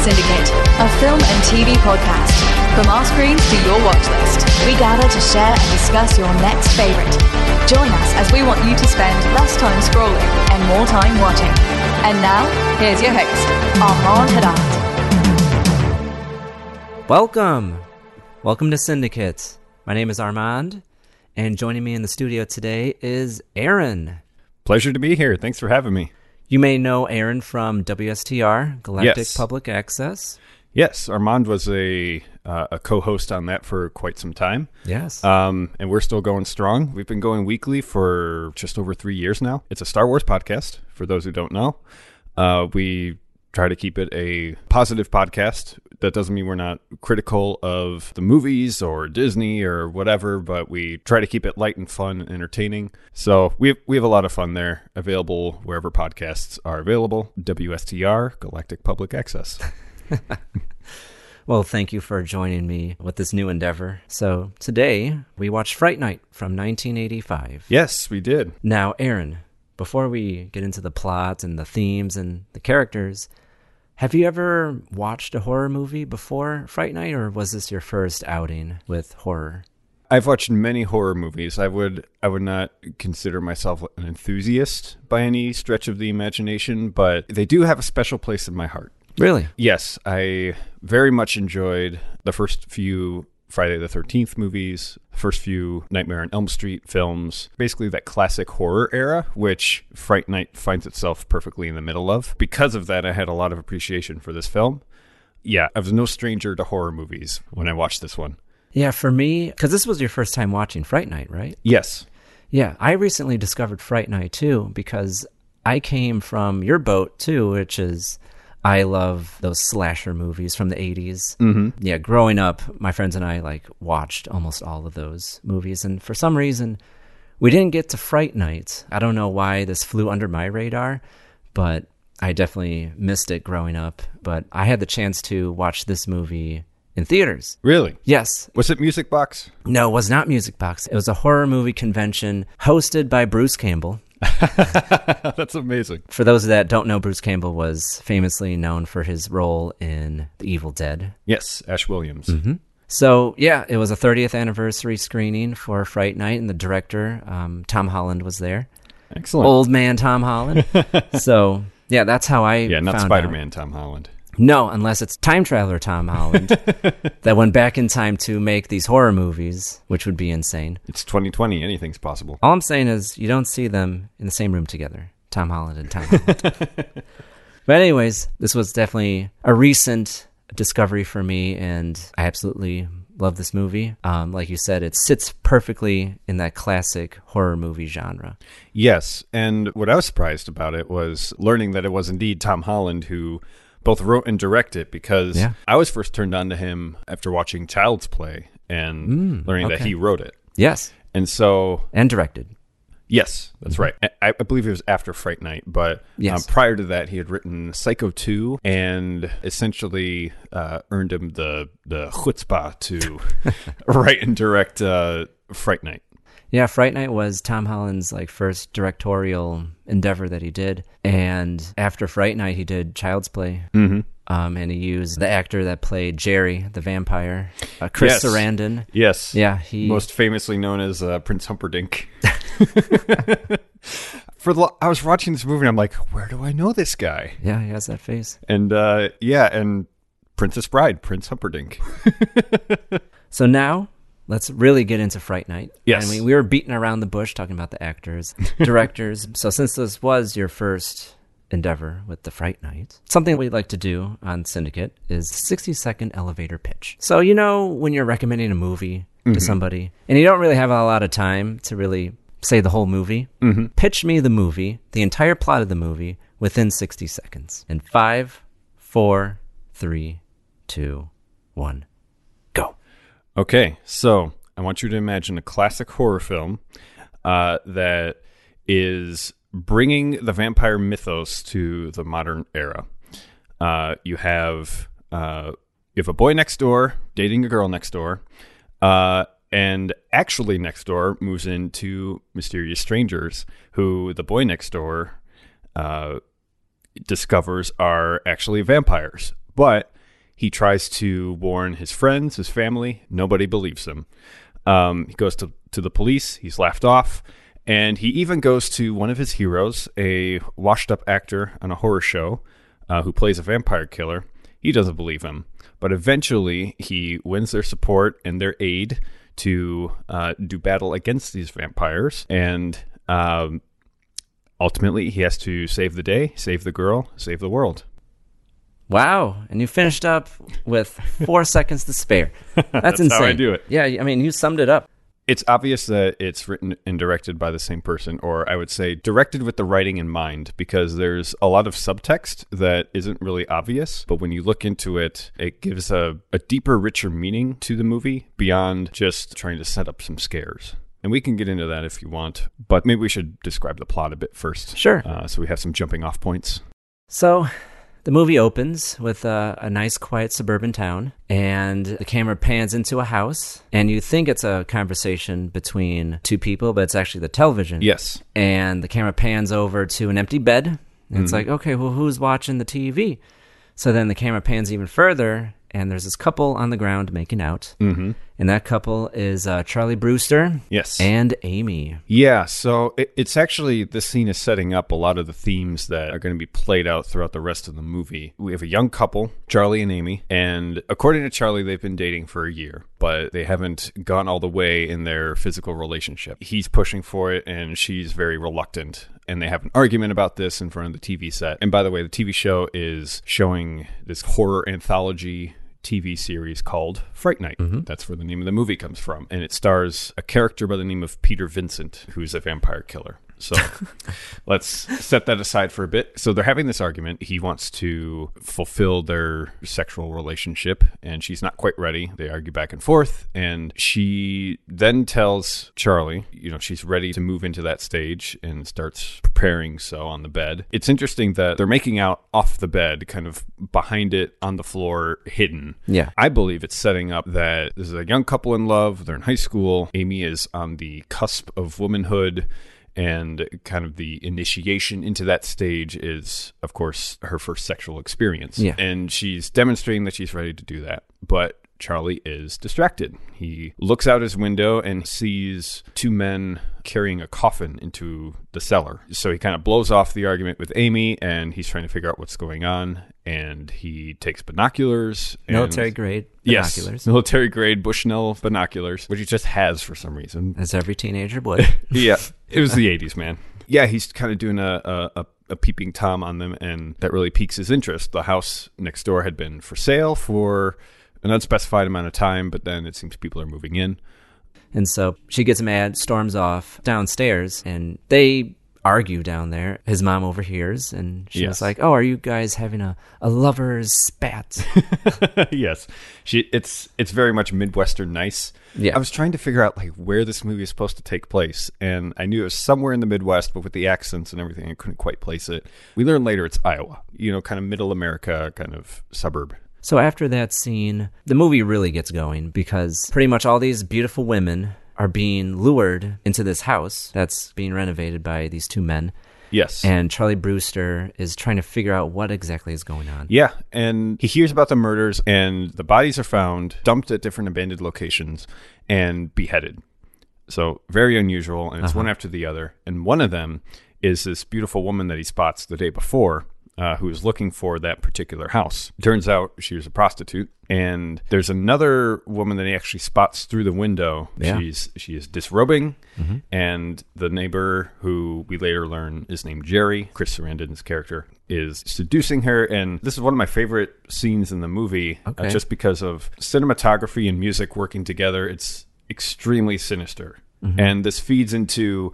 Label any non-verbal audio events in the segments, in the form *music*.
Syndicate, a film and TV podcast. From our screens to your watch list, we gather to share and discuss your next favorite. Join us as we want you to spend less time scrolling and more time watching. And now, here's your host, Armand Haddad. Welcome! Welcome to Syndicate. My name is Armand, and joining me in the studio today is Aaron. Pleasure to be here. Thanks for having me. You may know Aaron from WSTR, Galactic Yes. Public Access. Yes, Armand was a uh, a co-host on that for quite some time. Yes. Um, and we're still going strong. We've been going weekly for just over three years now. It's a Star Wars podcast. For those who don't know, uh, we try to keep it a positive podcast. That doesn't mean we're not critical of the movies or Disney or whatever, but we try to keep it light and fun and entertaining. So we have, we have a lot of fun there. Available wherever podcasts are available. WSTR Galactic Public Access. *laughs* well, thank you for joining me with this new endeavor. So, today we watched Fright Night from 1985. yes, we did. Now, Aaron, before we get into the plot and the themes and the characters, have you ever watched a horror movie before Fright Night, or was this your first outing with horror? I've watched many horror movies. I would I would not consider myself an enthusiast by any stretch of the imagination, but they do have a special place in my heart. Really? Yes, I very much enjoyed the first few Friday the 13th movies, first few Nightmare on Elm Street films, basically that classic horror era, which Fright Night finds itself perfectly in the middle of. Because of that, I had a lot of appreciation for this film. Yeah, I was no stranger to horror movies when I watched this one. Yeah, for me, because this was your first time watching Fright Night, right? Yes. Yeah, I recently discovered Fright Night too because I came from your boat too, which is I love those slasher movies from the 80s. Mm-hmm. Yeah, growing up, my friends and I like watched almost all of those movies, and for some reason, we didn't get to Fright Night. I don't know why this flew under my radar, but I definitely missed it growing up. But I had the chance to watch this movie in theaters. Really? Yes, Was it Music Box? no, it was not Music Box. It was a horror movie convention hosted by Bruce Campbell. *laughs* That's amazing. For those that don't know, Bruce Campbell was famously known for his role in The Evil Dead. Yes, Ash Williams. Mm-hmm. So, yeah, it was a 30th anniversary screening for Fright Night, and the director, um, Tom Holland, was there. Excellent. Old man Tom Holland. *laughs* so, yeah, that's how I yeah, not Spider Man Tom Holland. No, unless it's time traveler Tom Holland *laughs* that went back in time to make these horror movies, which would be insane. It's 2020. Anything's possible. All I'm saying is you don't see them in the same room together, Tom Holland and Tom Holland. *laughs* but anyways, this was definitely a recent discovery for me, and I absolutely love this movie. Um, like you said, it sits perfectly in that classic horror movie genre. Yes, and what I was surprised about it was learning that it was indeed Tom Holland who both wrote and directed because Yeah. I was first turned on to him after watching Child's Play and learning that he wrote it. Yes. And so and directed. Yes, that's right. I, I believe it was after Fright Night, but Yes. um, prior to that, he had written Psycho 2 and essentially uh, earned him the, the chutzpah to *laughs* *laughs* write and direct uh, Fright Night. Yeah, Fright Night was Tom Holland's like first directorial endeavor that he did, and after Fright Night, he did Child's Play. Mm-hmm. Um, and he used the actor that played Jerry, the vampire, uh, Chris Yes. Sarandon. Yes. Yeah, he Most famously known as uh, Prince Humperdinck. *laughs* *laughs* For the, I was watching this movie and I'm like, where do I know this guy? yeah he has that face. And uh, yeah, and Princess Bride, Prince Humperdinck. *laughs* So now let's really get into Fright Night. Yes. I mean, we were beating around the bush talking about the actors, *laughs* directors. so since this was your first endeavor with the Fright Night, something we like to do on Syndicate is 60 second elevator pitch. So, you know, when you're recommending a movie to mm-hmm. somebody and you don't really have a lot of time to really say the whole movie, mm-hmm. pitch me the movie, the entire plot of the movie within 60 seconds. In five, four, three, two, one. Okay, so I want you to imagine a classic horror film uh, that is bringing the vampire mythos to the modern era. Uh, you have uh, you have a boy next door dating a girl next door, uh, and actually next door moves into mysterious strangers who the boy next door uh, discovers are actually vampires. But he tries to warn his friends, his family. Nobody believes him. Um, he goes to, to the police. He's laughed off. And he even goes to one of his heroes, a washed up actor on a horror show uh, who plays a vampire killer. He doesn't believe him. But eventually, he wins their support and their aid to uh, do battle against these vampires. And um, ultimately, he has to save the day, save the girl, save the world. Wow, and you finished up with four *laughs* seconds to spare. That's, That's insane. how I do it. Yeah, I mean, you summed it up. It's obvious that it's written and directed by the same person, or I would say directed with the writing in mind, because there's a lot of subtext that isn't really obvious. But when you look into it, it gives a, a deeper, richer meaning to the movie beyond just trying to set up some scares. And we can get into that if you want, but maybe we should describe the plot a bit first. Sure. Uh, so we have some jumping off points. So, the movie opens with a, a nice, quiet suburban town, and the camera pans into a house, and you think it's a conversation between two people, but it's actually the television. Yes. And the camera pans over to an empty bed. And Mm-hmm. it's like, okay, well, who's watching the TV? So then the camera pans even further, and there's this couple on the ground making out. Mm-hmm. And that couple is uh, Charlie Brewster Yes. and Amy. Yeah, so it, it's actually this scene is setting up a lot of the themes that are going to be played out throughout the rest of the movie. We have a young couple, Charlie and Amy, and according to Charlie, they've been dating for a year, but they haven't gone all the way in their physical relationship. He's pushing for it, and she's very reluctant. And they have an argument about this in front of the TV set. And by the way, the TV show is showing this horror anthology TV series called Fright Night. Mm-hmm. That's where the name of the movie comes from. And it stars a character by the name of Peter Vincent, who's a vampire killer. So *laughs* let's set that aside for a bit. So they're having this argument. He wants to fulfill their sexual relationship, and she's not quite ready. They argue back and forth, and she then tells Charlie, you know, she's ready to move into that stage and starts preparing so on the bed. It's interesting that they're making out off the bed, kind of behind it on the floor, hidden. Yeah. I believe it's setting up that this is a young couple in love. They're in high school. Amy is on the cusp of womanhood. And kind of the initiation into that stage is, of course, her first sexual experience. Yeah. And she's demonstrating that she's ready to do that. But Charlie is distracted. He looks out his window and sees two men carrying a coffin into the cellar. So he kind of blows off the argument with Amy and he's trying to figure out what's going on. And he takes binoculars. And Military grade Yes, binoculars. military grade Bushnell binoculars, which he just has for some reason. As every teenager would. *laughs* yeah, it was the '80s, man. Yeah, he's kind of doing a, a a a peeping tom on them, and that really piques his interest. The house next door had been for sale for an unspecified amount of time, but then it seems people are moving in. And so she gets mad, storms off downstairs, and they argue down there. His mom overhears and she's Yes. like, "Oh, are you guys having a, a lover's spat?" *laughs* yes, she. It's it's very much midwestern nice. Yeah. I was trying to figure out like where this movie is supposed to take place, and I knew it was somewhere in the Midwest, but with the accents and everything, I couldn't quite place it. We learn later it's Iowa. You know, kind of middle America, kind of suburb. So after that scene, the movie really gets going because pretty much all these beautiful women are being lured into this house that's being renovated by these two men. Yes. And Charlie Brewster is trying to figure out what exactly is going on. Yeah, and he hears about the murders, and the bodies are found dumped at different abandoned locations and beheaded. So very unusual, and it's uh-huh. one after the other. And one of them is this beautiful woman that he spots the day before, uh, who is looking for that particular house. Turns out she was a prostitute, and there's another woman that he actually spots through the window. Yeah. She's she is disrobing, and the neighbor, who we later learn is named Jerry, Chris Sarandon's character, is seducing her. And this is one of my favorite scenes in the movie, uh, just because of cinematography and music working together. It's extremely sinister, and this feeds into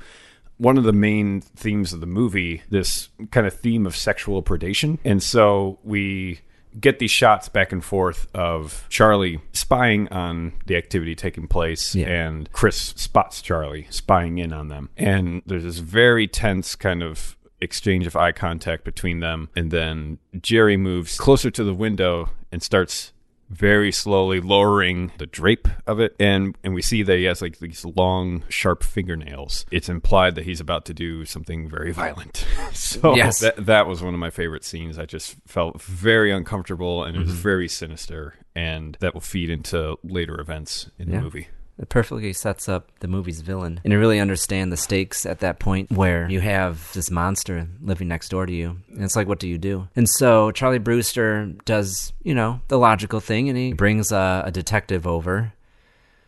one of the main themes of the movie this kind of theme of sexual predation. And so we get these shots back and forth of charlie spying on the activity taking place Yeah. and chris spots charlie spying in on them. And there's this very tense kind of exchange of eye contact between them. And then jerry moves closer to the window and starts very slowly lowering the drape of it. And and we see that he has like these long sharp fingernails. It's implied that he's about to do something very violent. *laughs* So Yes. that, that was one of my favorite scenes. I just felt very uncomfortable and it was mm-hmm. very sinister and that will feed into later events in Yeah. the movie It perfectly sets up the movie's villain. And you really understand the stakes at that point where you have this monster living next door to you. And it's like, what do you do? And so Charlie Brewster does, you know, the logical thing and he brings a, a detective over.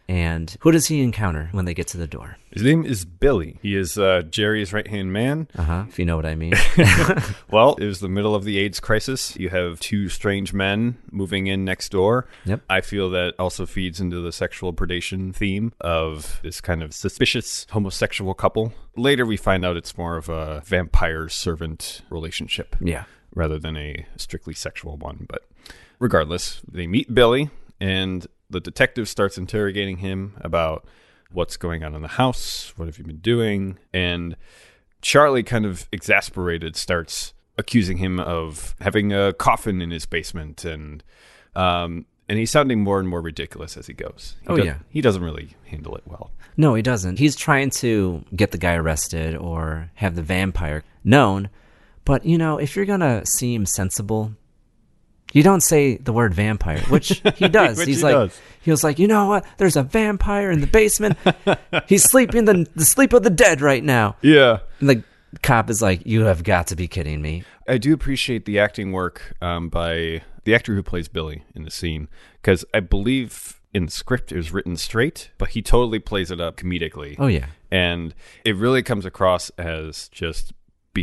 And who does he encounter when they get to the door? his name is billy he is uh, jerry's right-hand man Uh huh. If you know what I mean. *laughs* *laughs* Well, it was the middle of the AIDS crisis. You have two strange men moving in next door. Yep. I feel that also feeds into the sexual predation theme of this kind of suspicious homosexual couple. Later, we find out it's more of a vampire servant relationship yeah. rather than a strictly sexual one. But regardless, they meet Billy, and the detective starts interrogating him about what's going on in the house, what have you been doing, and Charlie, kind of exasperated, starts accusing him of having a coffin in his basement, and um, and he's sounding more and more ridiculous as he goes. He Oh, does- yeah. he doesn't really handle it well. No, he doesn't. He's trying to get the guy arrested or have the vampire known. But, you know, if you're going to seem sensible, you don't say the word vampire, which he *laughs* does. Which He's he like, does. he was like, you know what? There's a vampire in the basement. He's sleeping the, the sleep of the dead right now. Yeah. And the cop is like, you have got to be kidding me. I do appreciate the acting work um, by the actor who plays Billy in the scene because I believe in the script it was written straight, but he totally plays it up comedically. Oh, yeah. And it really comes across as just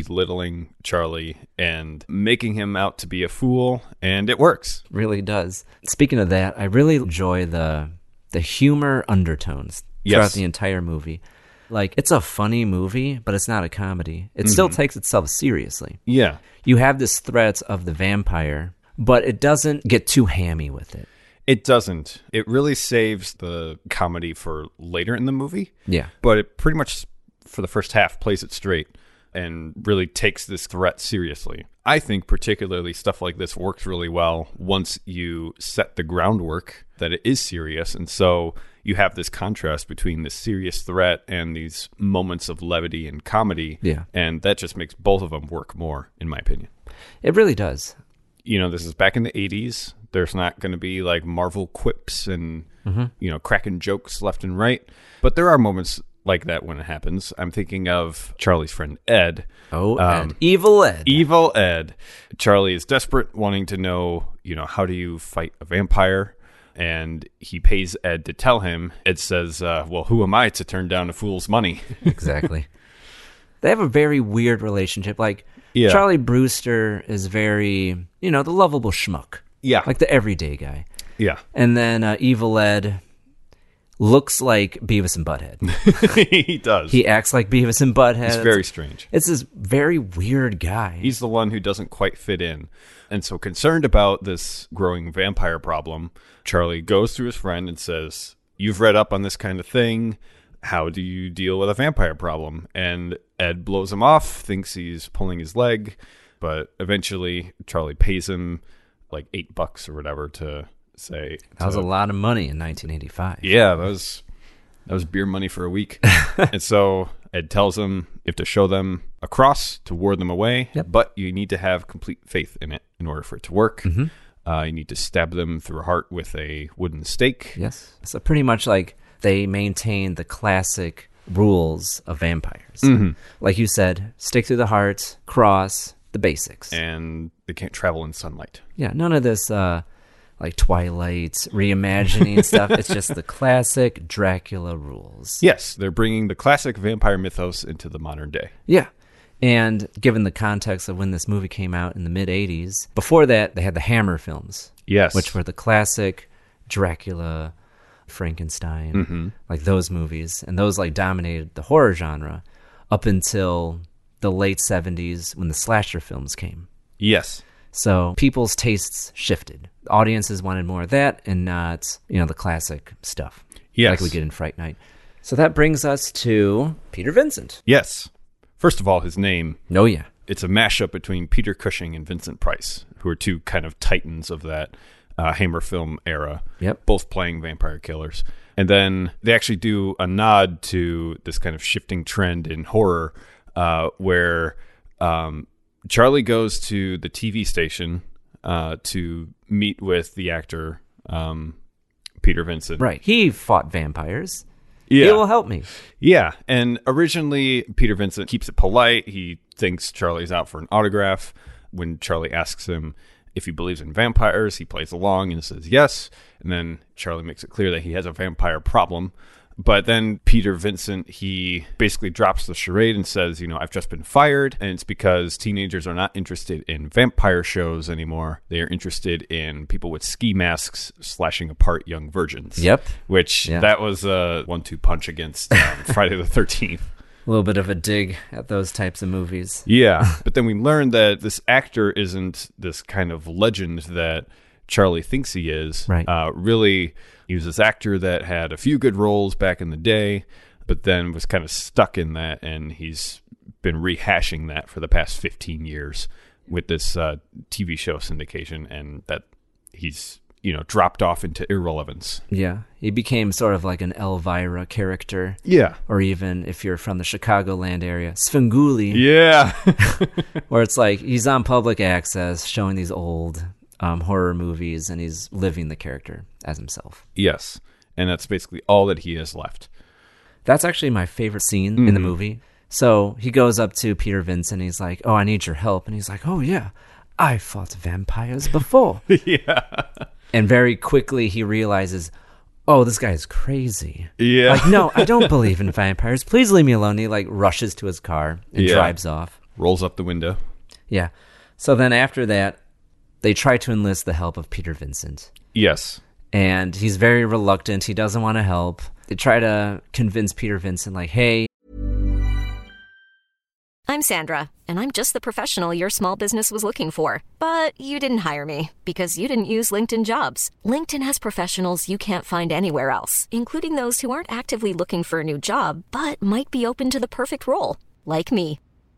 belittling Charlie and making him out to be a fool, and it works. really does. Speaking of that, I really enjoy the the humor undertones throughout Yes. the entire movie. Like it's a funny movie, but it's not a comedy. It mm-hmm. still takes itself seriously. Yeah. You have this threat of the vampire, but it doesn't get too hammy with it. It doesn't. It really saves the comedy for later in the movie. Yeah. But it pretty much, for the first half, plays it straight and really takes this threat seriously. I think, particularly, stuff like this works really well once you set the groundwork that it is serious. And so you have this contrast between this serious threat and these moments of levity and comedy. Yeah. And that just makes both of them work more, in my opinion It really does. you know, this is back in the 80s. There's not going to be like Marvel quips and, mm-hmm. you know, cracking jokes left and right. But there are moments like that when it happens. I'm thinking of Charlie's friend Ed. Oh, Um, Ed. evil Ed. Evil Ed. Charlie is desperate, wanting to know, you know, how do you fight a vampire? And he pays Ed to tell him. Ed says, uh, well, who am I to turn down a fool's money? *laughs* exactly. They have a very weird relationship. Like Yeah. Charlie Brewster is very, you know, the lovable schmuck. Yeah. Like the everyday guy. yeah. And then uh, Evil Ed, looks like Beavis and Butthead. *laughs* he does. he acts like Beavis and Butthead. He's very strange. It's this very weird guy. He's the one who doesn't quite fit in. And so, concerned about this growing vampire problem, Charlie goes to his friend and says, You've read up on this kind of thing. How do you deal with a vampire problem? And Ed blows him off, thinks he's pulling his leg, but eventually Charlie pays him like eight bucks or whatever to say. that was a lot of money in 1985. yeah, that was that was beer money for a week. *laughs* and so Ed tells him you have to show them a cross to ward them away, Yep. but you need to have complete faith in it in order for it to work. Mm-hmm. Uh, you need to stab them through a heart with a wooden stake. Yes. So pretty much like they maintain the classic rules of vampires. Mm-hmm. Like you said, stick through the heart, cross, the basics. And they can't travel in sunlight. yeah, none of this uh like Twilight reimagining stuff. It's just the *laughs* classic Dracula rules. Yes, they're bringing the classic vampire mythos into the modern day. Yeah. And given the context of when this movie came out in the mid 80s, before that, they had the Hammer films, Yes. which were the classic Dracula, Frankenstein, Mm-hmm. like those movies. And those like dominated the horror genre up until the late 70s when the slasher films came. Yes. So people's tastes shifted. Audiences wanted more of that and not, you know, the classic stuff. Yes. Like we get in Fright Night. So that brings us to Peter Vincent. Yes. First of all, his name Oh, yeah. it's a mashup between Peter Cushing and Vincent Price, who are two kind of titans of that uh, Hammer film era. Yep. Both playing vampire killers. And then they actually do a nod to this kind of shifting trend in horror uh, where um, Charlie goes to the TV station uh, to meet with the actor um, Peter Vincent. Right. He fought vampires. Yeah. He will help me. Yeah, and originally Peter Vincent keeps it polite. He thinks Charlie's out for an autograph. When Charlie asks him if he believes in vampires, he plays along and says yes. And then Charlie makes it clear that he has a vampire problem. But then Peter Vincent, he basically drops the charade and says, you know, I've just been fired. And it's because teenagers are not interested in vampire shows anymore. They are interested in people with ski masks slashing apart young virgins. Yep. Which Yeah. that was a one two punch against um, *laughs* Friday the 13th. A little bit of a dig at those types of movies. Yeah. but then we learned that this actor isn't this kind of legend that Charlie thinks he is. Right. Uh, really, he was this actor that had a few good roles back in the day, but then was kind of stuck in that, and he's been rehashing that for the past 15 years with this uh, TV show syndication, and that he's, you know, dropped off into irrelevance. Yeah. He became sort of like an Elvira character. Yeah. Or even if you're from the Chicagoland area, Svengoolie, Yeah. *laughs* where it's like he's on public access showing these old um, horror movies and he's living the character as himself. yes. And that's basically all that he has left. That's actually my favorite scene in the movie. So he goes up to Peter Vincent. He's like, "Oh, I need your help," and he's like, "Oh yeah, I fought vampires before." *laughs* yeah. and very quickly he realizes, "Oh, this guy is crazy." Yeah. Like, no, I don't *laughs* believe in vampires. Please leave me alone. He like rushes to his car and Yeah. drives off. Rolls up the window. Yeah. So then after that, they try to enlist the help of Peter Vincent. Yes. And he's very reluctant. He doesn't want to help. They try to convince Peter Vincent, like, hey, I'm Sandra, and I'm just the professional your small business was looking for. But you didn't hire me because you didn't use LinkedIn jobs. LinkedIn has professionals you can't find anywhere else, including those who aren't actively looking for a new job but might be open to the perfect role, like me.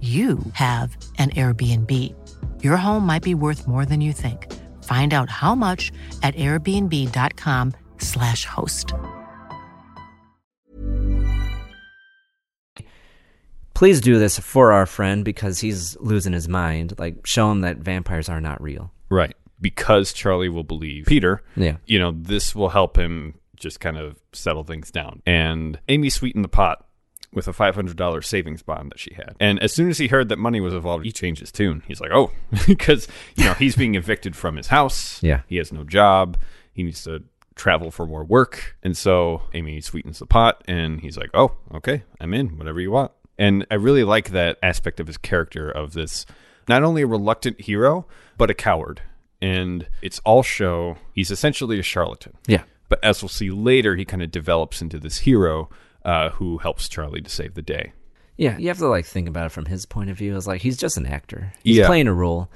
you have an Airbnb. Your home might be worth more than you think. Find out how much at airbnb.com/slash host. Please do this for our friend because he's losing his mind. Like, show him that vampires are not real. Right. Because Charlie will believe Peter. Yeah. You know, this will help him just kind of settle things down. And Amy sweetened the pot with a $500 savings bond that she had. And as soon as he heard that money was involved, he changed his tune. He's like, oh, *laughs* because, you know, he's being evicted from his house. Yeah. He has no job. He needs to travel for more work. And so Amy sweetens the pot and he's like, oh, okay, I'm in, whatever you want. And I really like that aspect of his character of this not only a reluctant hero, but a coward. And it's all show he's essentially a charlatan. Yeah. But as we'll see later, he kind of develops into this hero uh, who helps Charlie to save the day. Yeah, you have to like think about it from his point of view. It's like he's just an actor. He's Yeah. playing a role.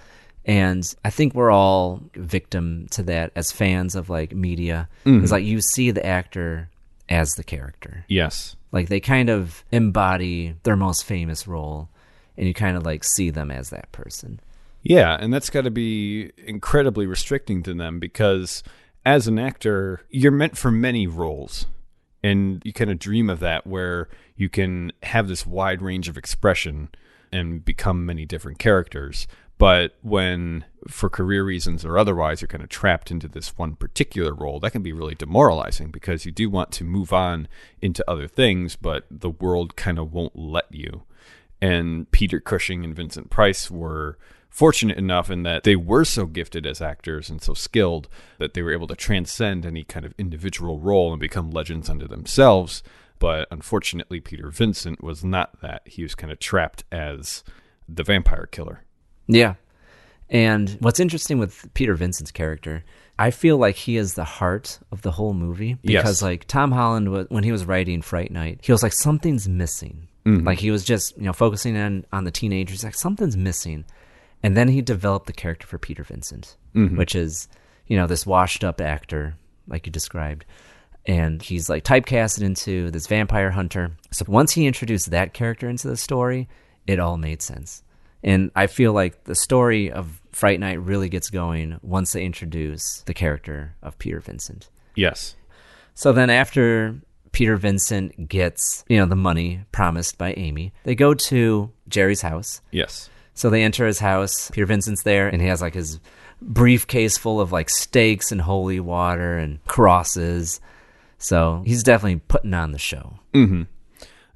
And I think we're all victim to that as fans of like media. Mm-hmm. It's like you see the actor as the character. Yes. Like they kind of embody their most famous role and you kind of like see them as that person. Yeah, and that's got to be incredibly restricting to them because as an actor, you're meant for many roles. And you kind of dream of that where you can have this wide range of expression and become many different characters. But when, for career reasons or otherwise, you're kind of trapped into this one particular role, that can be really demoralizing because you do want to move on into other things, but the world kind of won't let you and Peter Cushing and Vincent Price were fortunate enough in that they were so gifted as actors and so skilled that they were able to transcend any kind of individual role and become legends unto themselves. But unfortunately, Peter Vincent was not that. He was kind of trapped as the vampire killer. Yeah. And what's interesting with Peter Vincent's character, I feel like he is the heart of the whole movie because Yes. like Tom Holland when he was writing Fright Night, he was like something's missing. Mm-hmm. Like he was just, you know, focusing on on the teenagers like something's missing. And then he developed the character for Peter Vincent, mm-hmm. which is, you know, this washed up actor like you described. And he's like typecasted into this vampire hunter. So once he introduced that character into the story, it all made sense. And I feel like the story of Fright Night really gets going once they introduce the character of Peter Vincent. Yes. So then after Peter Vincent gets, you know, the money promised by Amy, they go to Jerry's house. Yes. So they enter his house. Peter Vincent's there and he has like his briefcase full of like stakes and holy water and crosses. So he's definitely putting on the show. Mm-hmm.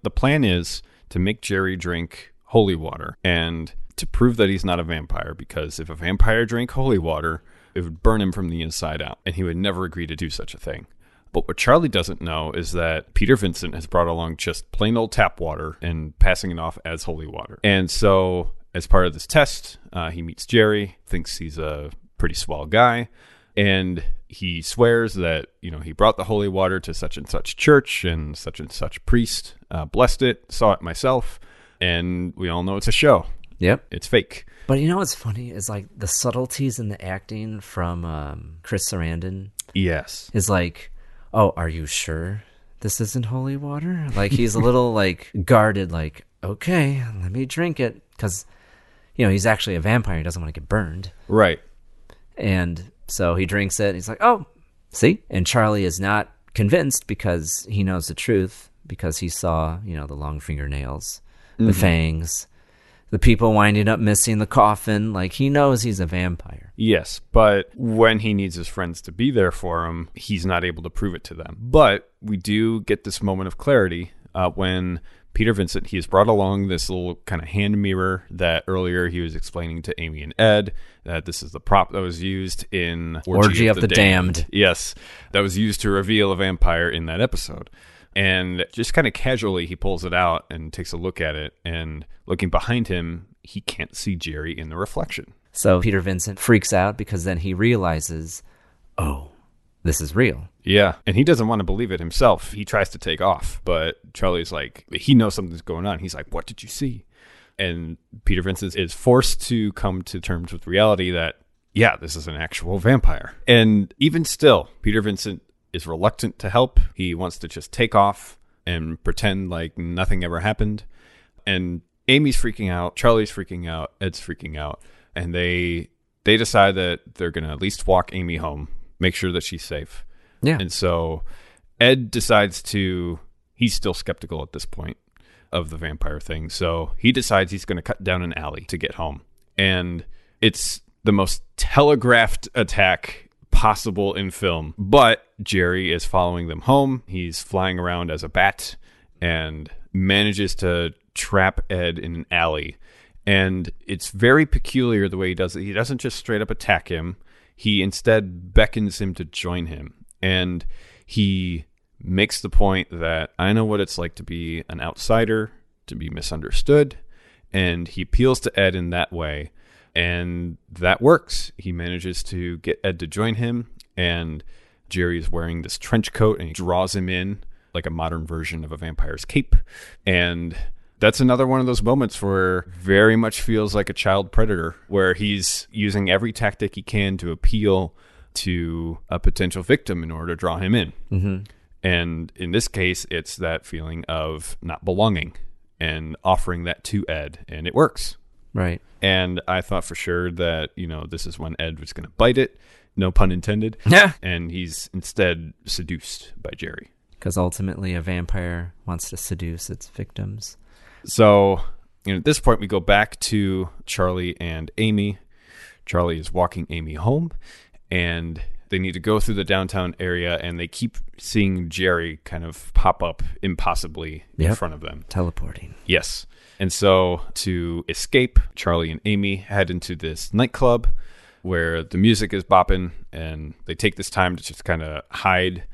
The plan is to make Jerry drink holy water and to prove that he's not a vampire because if a vampire drank holy water, it would burn him from the inside out and he would never agree to do such a thing. But what Charlie doesn't know is that Peter Vincent has brought along just plain old tap water and passing it off as holy water. And so, as part of this test, uh, he meets Jerry, thinks he's a pretty swell guy, and he swears that you know he brought the holy water to such and such church and such and such priest uh, blessed it saw it myself and we all know it's a show Yep. it's fake But you know what's funny is like the subtleties in the acting from um, Chris Sarandon yes is like, oh, are you sure this isn't holy water? Like he's a little *laughs* like guarded, like, okay, let me drink it. Because, you know, he's actually a vampire. He doesn't want to get burned. right And so he drinks it. And he's like, oh, see? And Charlie is not convinced because he knows the truth because he saw, you know, the long fingernails, the fangs, the people winding up missing the coffin. Like he knows he's a vampire. yes but when he needs his friends to be there for him he's not able to prove it to them but we do get this moment of clarity uh, when Peter Vincent, he has brought along this little kind of hand mirror that earlier he was explaining to Amy and Ed that this is the prop that was used in Orgy of the Damned. Yes, that was used to reveal a vampire in that episode. And just kind of casually, he pulls it out and takes a look at it. And looking behind him, he can't see Jerry in the reflection. So Peter Vincent freaks out because then he realizes, oh, this is real. Yeah. And he doesn't want to believe it himself. He tries to take off, but Charlie's like, he knows something's going on. He's like, What did you see? And Peter Vincent is forced to come to terms with reality that, yeah, this is an actual vampire. And even still, Peter Vincent is reluctant to help. He wants to just take off and pretend like nothing ever happened. And Amy's freaking out, Charlie's freaking out, Ed's freaking out, and they they decide that they're going to at least walk Amy home, make sure that she's safe. Yeah. And so Ed decides to, he's still skeptical at this point. of the vampire thing. So he decides he's going to cut down an alley to get home. And it's the most telegraphed attack possible in film. But Jerry is following them home. He's flying around as a bat and manages to trap Ed in an alley. And it's very peculiar the way he does it. He doesn't just straight up attack him, he instead beckons him to join him. And he makes the point that I know what it's like to be an outsider, to be misunderstood. And he appeals to Ed in that way. And that works. He manages to get Ed to join him. And Jerry is wearing this trench coat and he draws him in like a modern version of a vampire's cape. And that's another one of those moments where very much feels like a child predator, where he's using every tactic he can to appeal to a potential victim in order to draw him in. Mm-hmm. And in this case, it's that feeling of not belonging and offering that to Ed, and it works. Right. And I thought for sure that, you know, this is when Ed was going to bite it, no pun intended. *laughs* Yeah. And he's instead seduced by Jerry. Because ultimately, a vampire wants to seduce its victims. So, you know, at this point, we go back to Charlie and Amy. Charlie is walking Amy home, and they need to go through the downtown area, and they keep seeing Jerry kind of pop up impossibly in Yep. front of them. Teleporting. Yes. And so to escape, Charlie and Amy head into this nightclub where the music is bopping and they take this time to just kind of hide.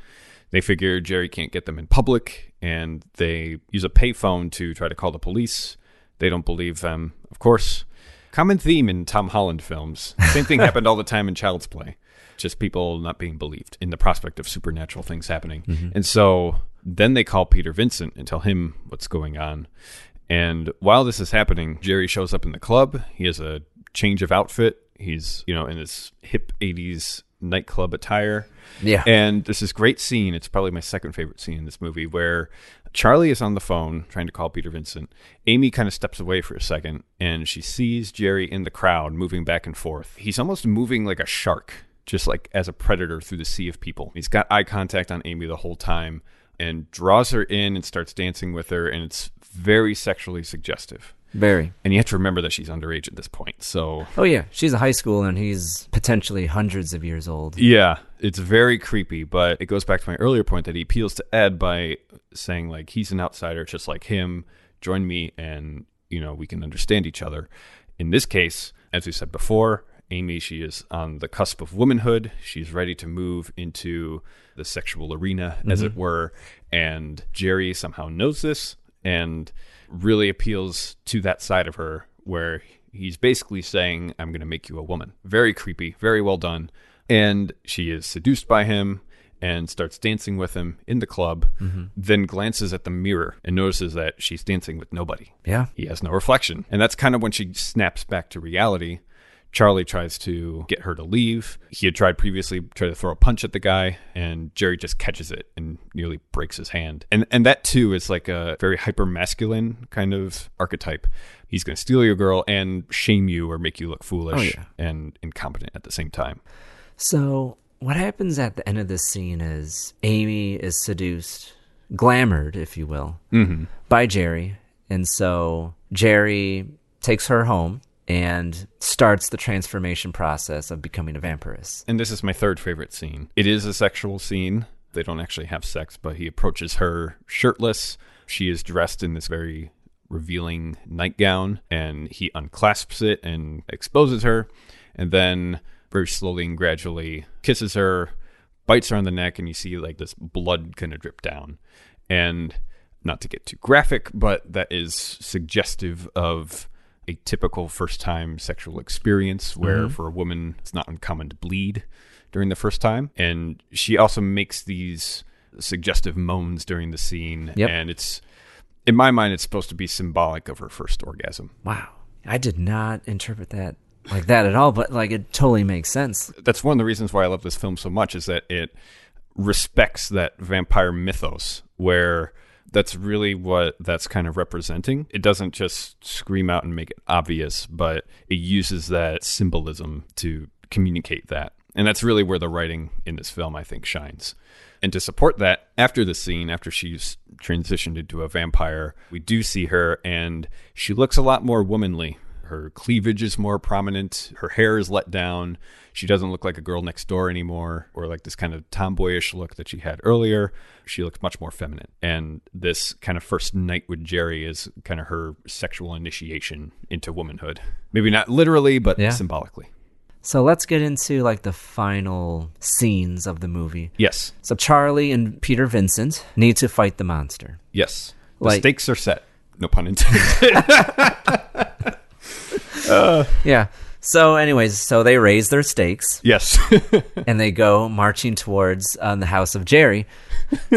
They figure Jerry can't get them in public and they use a payphone to try to call the police. They don't believe them, of course. Common theme in Tom Holland films. Same thing *laughs* happened all the time in Child's Play. Just people not being believed in the prospect of supernatural things happening. Mm-hmm. And so then they call Peter Vincent and tell him what's going on. And while this is happening, Jerry shows up in the club. He has a change of outfit. He's, you know, in his hip 80s nightclub attire. Yeah. And there's this great scene. It's probably my second favorite scene in this movie where Charlie is on the phone trying to call Peter Vincent. Amy kind of steps away for a second and she sees Jerry in the crowd moving back and forth. He's almost moving like a shark, just like as a predator through the sea of people. He's got eye contact on Amy the whole time and draws her in and starts dancing with her. And it's very sexually suggestive. Very. And you have to remember that she's underage at this point. So Oh, yeah. She's a high school and he's potentially hundreds of years old. Yeah, it's very creepy, but it goes back to my earlier point that he appeals to Ed by saying like he's an outsider just like him. Join me and you know, we can understand each other. In this case, as we said before, Amy, she is on the cusp of womanhood. She's ready to move into the sexual arena, as mm-hmm. it were. And Jerry somehow knows this and really appeals to that side of her where he's basically saying, I'm going to make you a woman. Very creepy, very well done. And she is seduced by him and starts dancing with him in the club, mm-hmm. then glances at the mirror and notices that she's dancing with nobody. Yeah. He has no reflection. And that's kind of when she snaps back to reality. Charlie tries to get her to leave. He had tried previously try to throw a punch at the guy, and Jerry just catches it and nearly breaks his hand. And and that too is like a very hyper masculine kind of archetype. He's going to steal your girl and shame you or make you look foolish Oh, yeah. and incompetent at the same time. So, what happens at the end of this scene is Amy is seduced, glamored, if you will, Mm-hmm. by Jerry. And so Jerry takes her home and starts the transformation process of becoming a vampiress. And this is my third favorite scene. It is a sexual scene. They don't actually have sex, but he approaches her shirtless. She is dressed in this very revealing nightgown, and he unclasps it and exposes her, and then very slowly and gradually kisses her, bites her on the neck, and you see like this blood kind of drip down. And not to get too graphic, but that is suggestive of a typical first time sexual experience where mm-hmm. for a woman it's not uncommon to bleed during the first time. And she also makes these suggestive moans during the scene. Yep. And it's, in my mind, it's supposed to be symbolic of her first orgasm. Wow. I did not interpret that like that at all, but like it totally makes sense. That's one of the reasons why I love this film so much is that it respects that vampire mythos where that's really what that's kind of representing. It doesn't just scream out and make it obvious, but it uses that symbolism to communicate that. And that's really where the writing in this film, I think, shines. And to support that, after the scene, after she's transitioned into a vampire, we do see her and she looks a lot more womanly. Her cleavage is more prominent. Her hair is let down. She doesn't look like a girl next door anymore or like this kind of tomboyish look that she had earlier. She looks much more feminine. And this kind of first night with Jerry is kind of her sexual initiation into womanhood. Maybe not literally, but Yeah. symbolically. So let's get into like the final scenes of the movie. Yes. So Charlie and Peter Vincent need to fight the monster. Yes. The Like- stakes are set. No pun intended. *laughs* *laughs* Yeah. So, anyways, so they raise their stakes yes. *laughs* and they go marching towards uh, the house of Jerry.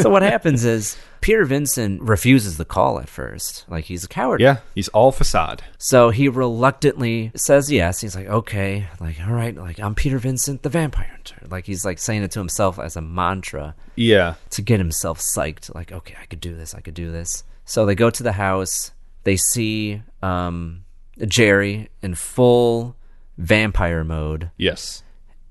So what happens is Peter Vincent refuses the call at first, like he's a coward. yeah. He's all facade. So he reluctantly says yes. He's like, okay, like all right, like I'm Peter Vincent, the vampire hunter. Like he's like saying it to himself as a mantra Yeah. to get himself psyched. Like, okay, I could do this. I could do this. So they go to the house. They see um, Jerry in full vampire mode, Yes.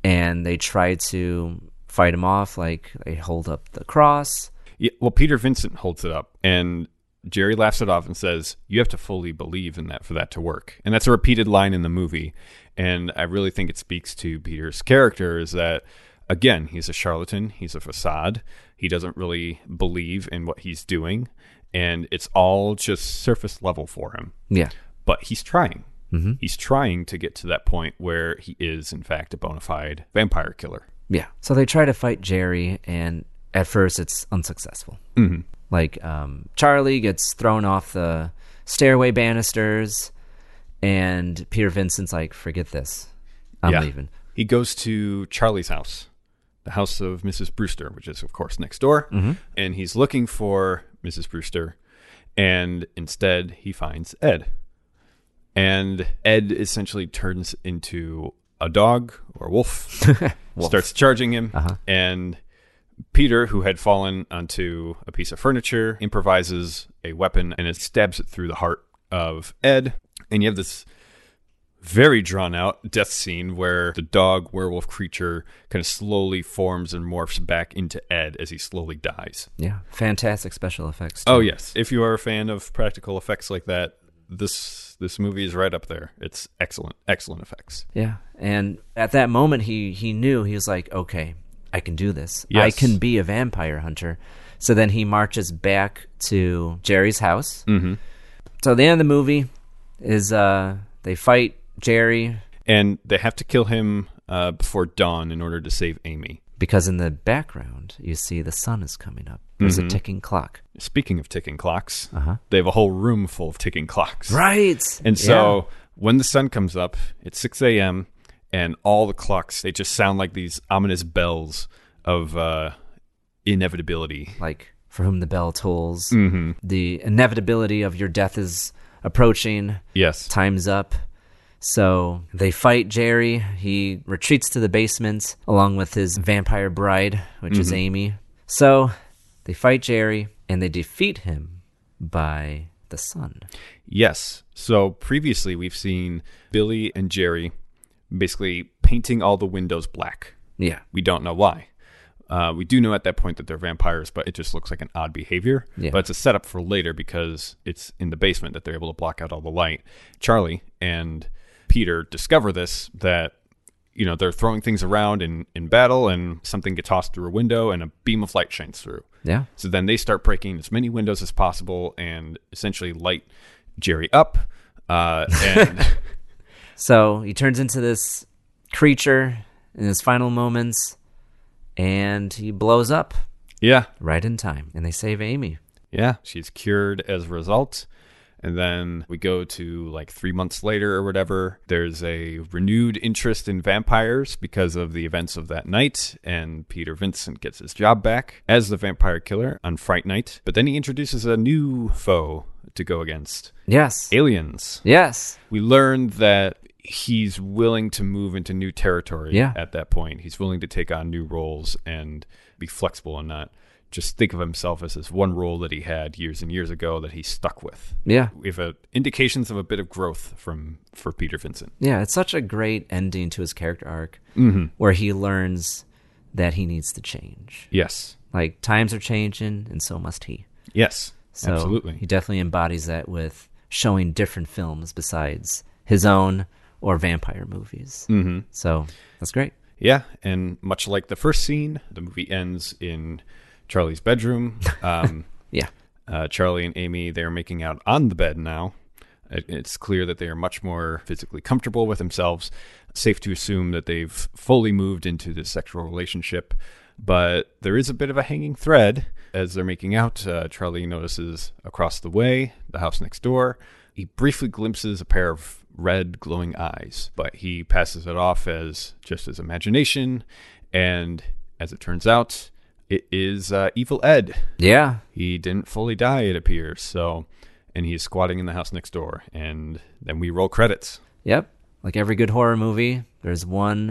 and they try to fight him off. Like they hold up the cross. Yeah, well, Peter Vincent holds it up, and Jerry laughs it off and says, "You have to fully believe in that for that to work." And that's a repeated line in the movie, and I really think it speaks to Peter's character is that again, he's a charlatan, he's a facade, he doesn't really believe in what he's doing, and it's all just surface level for him. Yeah. But he's trying. Mm-hmm. He's trying to get to that point where he is, in fact, a bona fide vampire killer. Yeah. So they try to fight Jerry, and at first it's unsuccessful. Mm-hmm. Like um, Charlie gets thrown off the stairway banisters, and Peter Vincent's like, "Forget this, I'm Yeah. leaving." He goes to Charlie's house, the house of Mrs. Brewster, which is, of course, next door. And he's looking for Mrs. Brewster. And instead, he finds Ed. And Ed essentially turns into a dog or a wolf, *laughs* starts charging him. Uh-huh. And Peter, who had fallen onto a piece of furniture, improvises a weapon and it stabs it through the heart of Ed. And you have this very drawn out death scene where the dog werewolf creature kind of slowly forms and morphs back into Ed as he slowly dies. Yeah, fantastic special effects. Oh, too. Oh yes, if you are a fan of practical effects like that, this this movie is right up there. It's excellent, excellent effects. Yeah, and at that moment, he he knew he was like, okay, I can do this. I can be a vampire hunter. So then he marches back to Jerry's house. Mm-hmm. So the end of the movie is uh they fight Jerry And they have to kill him uh, before dawn in order to save Amy. Because in the background you see the sun is coming up. There's a ticking clock. Speaking of ticking clocks, Uh-huh. they have a whole room full of ticking clocks. Right. And so when the sun comes up, it's 6 a.m., and all the clocks, they just sound like these ominous bells of uh, inevitability. like for whom the bell tolls, Mm-hmm. the inevitability of your death is approaching. Yes. Time's up. So they fight Jerry. He retreats to the basement along with his vampire bride, which is Amy. So they fight Jerry and they defeat him by the sun. Yes. So previously, we've seen Billy and Jerry basically painting all the windows black. Yeah. We don't know why. Uh, we do know at that point that they're vampires, but it just looks like an odd behavior. Yeah. But it's a setup for later because it's in the basement that they're able to block out all the light. Charlie and Peter discover this that you know they're throwing things around in in battle, and something gets tossed through a window, and a beam of light shines through. Yeah. So then they start breaking as many windows as possible and essentially light Jerry up. Uh, and *laughs* So he turns into this creature in his final moments and he blows up yeah, right in time. And they save Amy. Yeah, she's cured as a result. And then we go to like three months later or whatever. There's a renewed interest in vampires because of the events of that night. And Peter Vincent gets his job back as the vampire killer on Fright Night. But then he introduces a new foe to go against Yes. aliens. Yes. We learned that he's willing to move into new territory Yeah. at that point. He's willing to take on new roles and be flexible and not just think of himself as this one role that he had years and years ago that he stuck with. Yeah. We have uh indications of a bit of growth from for Peter Vincent. Yeah, it's such a great ending to his character arc Mm-hmm. where he learns that he needs to change. Yes. Like times are changing, and so must he. Yes, So absolutely. he definitely embodies that with showing different films besides his own or vampire movies. Mm-hmm. So that's great. Yeah, and much like the first scene, the movie ends in Charlie's bedroom. *laughs* Um, Yeah. uh, Charlie and Amy, they're making out on the bed now. It- It's clear that they are much more physically comfortable with themselves. Safe to assume that they've fully moved into this sexual relationship. But there is a bit of a hanging thread as they're making out. Uh, Charlie notices across the way, the house next door, he briefly glimpses a pair of red glowing eyes, but he passes it off as just his imagination. And as it turns out, it is uh, Evil Ed. Yeah. He didn't fully die, it appears. So, and he's squatting in the house next door. And then we roll credits. Yep. Like every good horror movie, there's one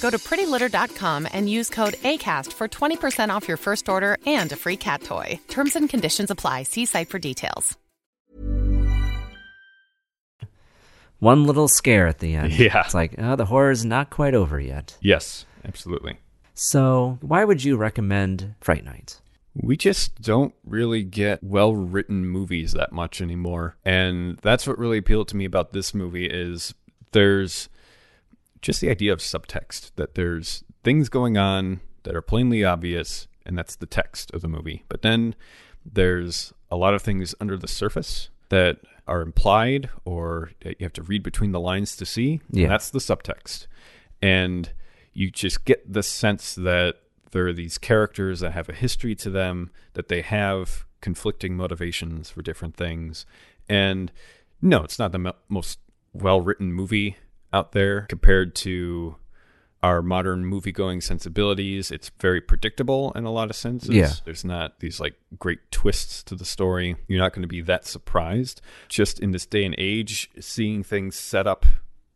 Go to prettylitter.com and use code ACAST for 20% off your first order and a free cat toy. Terms and conditions apply. See site for details. one little scare at the end. Yeah. It's like, oh, the horror's not quite over yet. Yes, absolutely. So, why would you recommend Fright Night? We just don't really get well written movies that much anymore. And that's what really appealed to me about this movie is there's just the idea of subtext that there's things going on that are plainly obvious and that's the text of the movie. But then there's a lot of things under the surface that are implied or that you have to read between the lines to see. Yeah. that's the subtext. And you just get the sense that there are these characters that have a history to them, that they have conflicting motivations for different things. And no, it's not the mo- most well written movie out there compared to our modern movie going sensibilities. It's very predictable in a lot of senses. Yeah. There's not these like great twists to the story. You're not going to be that surprised. Just in this day and age, seeing things set up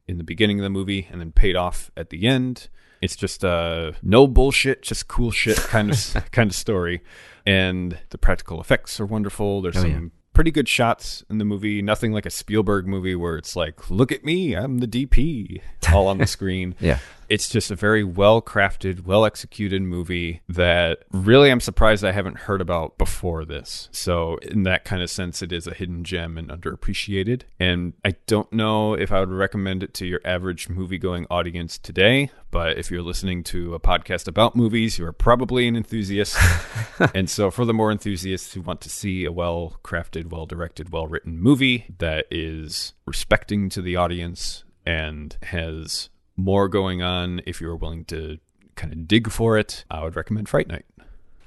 in the beginning of the movie and then paid off at the end. It's just uh no bullshit, just cool shit kind of *laughs* kind of story. And the practical effects are wonderful. There's Oh, some yeah. Pretty good shots in the movie. Nothing like a Spielberg movie where it's like, look at me, I'm the DP, all on the *laughs* screen. Yeah. It's just a very well crafted, well executed movie that really I'm surprised I haven't heard about before this. So, in that kind of sense, it is a hidden gem and underappreciated. And I don't know if I would recommend it to your average movie going audience today, but if you're listening to a podcast about movies, you are probably an enthusiast. *laughs* and so, for the more enthusiasts who want to see a well crafted, well directed, well written movie that is respecting to the audience and has more going on, if you're willing to kind of dig for it, I would recommend Fright Night.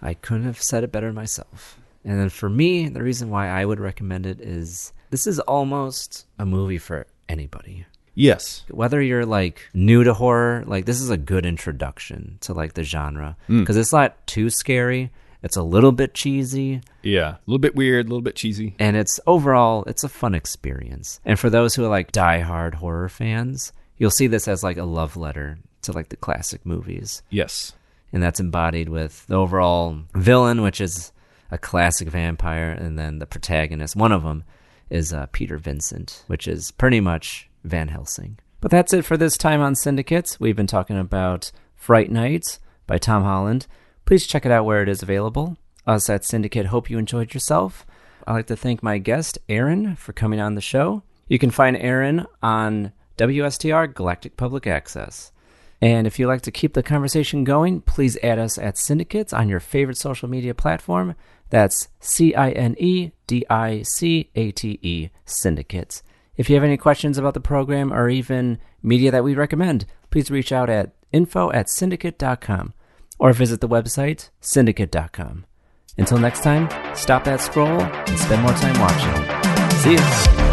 I couldn't have said it better myself. And then for me, the reason why I would recommend it is this is almost a movie for anybody. Yes. Whether you're like new to horror, like this is a good introduction to like the genre Mm. because it's not too scary. It's a little bit cheesy Yeah. A little bit weird, a little bit cheesy. and it's overall it's a fun experience. And for those who are like die-hard horror fans, you'll see this as like a love letter to like the classic movies. Yes. and that's embodied with the overall villain, which is a classic vampire, and then the protagonist. One of them is uh, Peter Vincent, which is pretty much Van Helsing. But that's it for this time on Cinedicates. We've been talking about Fright Night by Tom Holland. Please check it out where it is available. Us at Cinedicate hope you enjoyed yourself. I'd like to thank my guest, Aaron, for coming on the show. You can find Aaron on WSTR Galactic Public Access. And if you'd like to keep the conversation going, please add us at Cinedicates on your favorite social media platform. That's C I N E D I C A T E Cinedicates. If you have any questions about the program or even media that we recommend, please reach out at info at cinedicate.com or visit the website cinedicate.com. Until next time, stop that scroll and spend more time watching. See you.